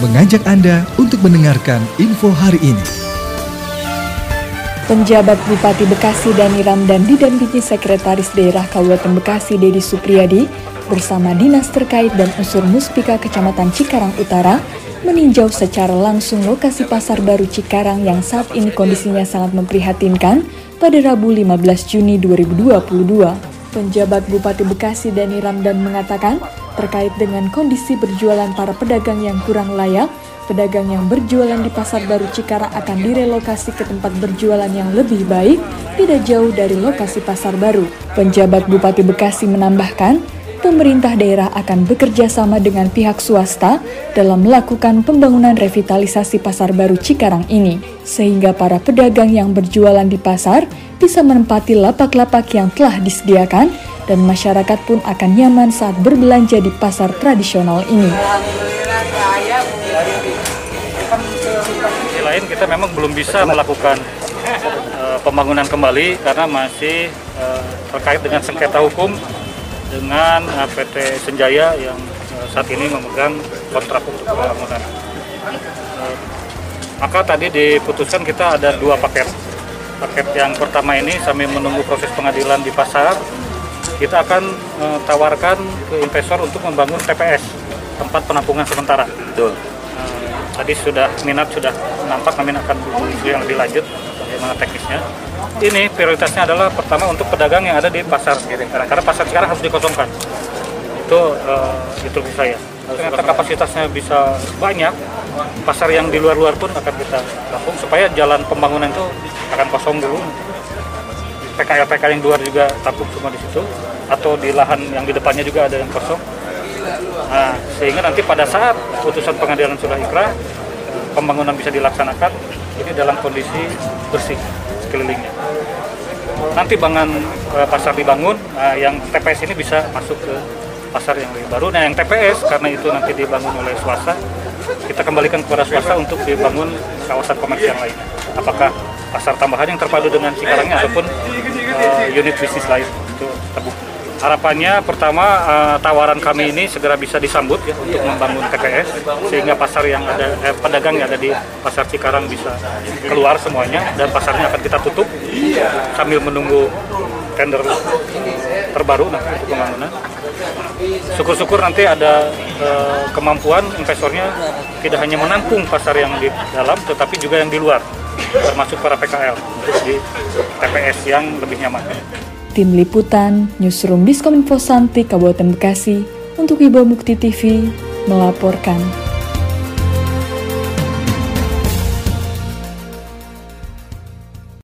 mengajak Anda untuk mendengarkan info hari ini. Penjabat Bupati Bekasi Dani Ramdan didampingi Sekretaris Daerah Kabupaten Bekasi Dedi Supriyadi bersama dinas terkait dan unsur Muspika Kecamatan Cikarang Utara meninjau secara langsung lokasi pasar baru Cikarang yang saat ini kondisinya sangat memprihatinkan pada Rabu 15 Juni 2022. Penjabat Bupati Bekasi Dani Ramdan mengatakan, terkait dengan kondisi berjualan para pedagang yang kurang layak, pedagang yang berjualan di Pasar Baru Cikarang akan direlokasi ke tempat berjualan yang lebih baik, tidak jauh dari lokasi Pasar Baru. Penjabat Bupati Bekasi menambahkan, pemerintah daerah akan bekerja sama dengan pihak swasta dalam melakukan pembangunan revitalisasi Pasar Baru Cikarang ini, sehingga para pedagang yang berjualan di pasar bisa menempati lapak-lapak yang telah disediakan dan masyarakat pun akan nyaman saat berbelanja di pasar tradisional ini. Di lain kita memang belum bisa melakukan uh, pembangunan kembali karena masih uh, terkait dengan sengketa hukum dengan uh, PT Senjaya yang uh, saat ini memegang kontrak untuk pembangunan. Uh, maka tadi diputuskan kita ada dua paket. Paket yang pertama ini sambil menunggu proses pengadilan di pasar, kita akan uh, tawarkan ke investor untuk membangun TPS, tempat penampungan sementara. Betul tadi sudah minat sudah nampak kami akan itu yang lebih lanjut bagaimana teknisnya. Ini prioritasnya adalah pertama untuk pedagang yang ada di pasar karena pasar sekarang harus dikosongkan. Itu uh, itu saya. Ternyata kapasitasnya bisa banyak, pasar yang di luar-luar pun akan kita tampung supaya jalan pembangunan itu akan kosong dulu. PKL-PKL yang luar juga tampung semua di situ, atau di lahan yang di depannya juga ada yang kosong Nah, sehingga nanti pada saat putusan pengadilan sudah ikrah, pembangunan bisa dilaksanakan, ini dalam kondisi bersih sekelilingnya. Nanti bangun eh, pasar dibangun, nah, yang TPS ini bisa masuk ke pasar yang lebih baru. Nah, yang TPS karena itu nanti dibangun oleh swasta, kita kembalikan kepada swasta untuk dibangun kawasan komersial lainnya. Apakah pasar tambahan yang terpadu dengan Cikarangnya ataupun uh, unit bisnis lain itu terbuka harapannya pertama uh, tawaran kami ini segera bisa disambut ya untuk membangun TPS sehingga pasar yang ada eh, pedagang yang ada di pasar Cikarang bisa keluar semuanya dan pasarnya akan kita tutup sambil menunggu tender terbaru nanti untuk pembangunan. Syukur-syukur nanti ada uh, kemampuan investornya tidak hanya menampung pasar yang di dalam tetapi juga yang di luar termasuk para PKL di TPS yang lebih nyaman. Tim Liputan, Newsroom Diskominfo Santi Kabupaten Bekasi, untuk Ibu Mukti TV, melaporkan.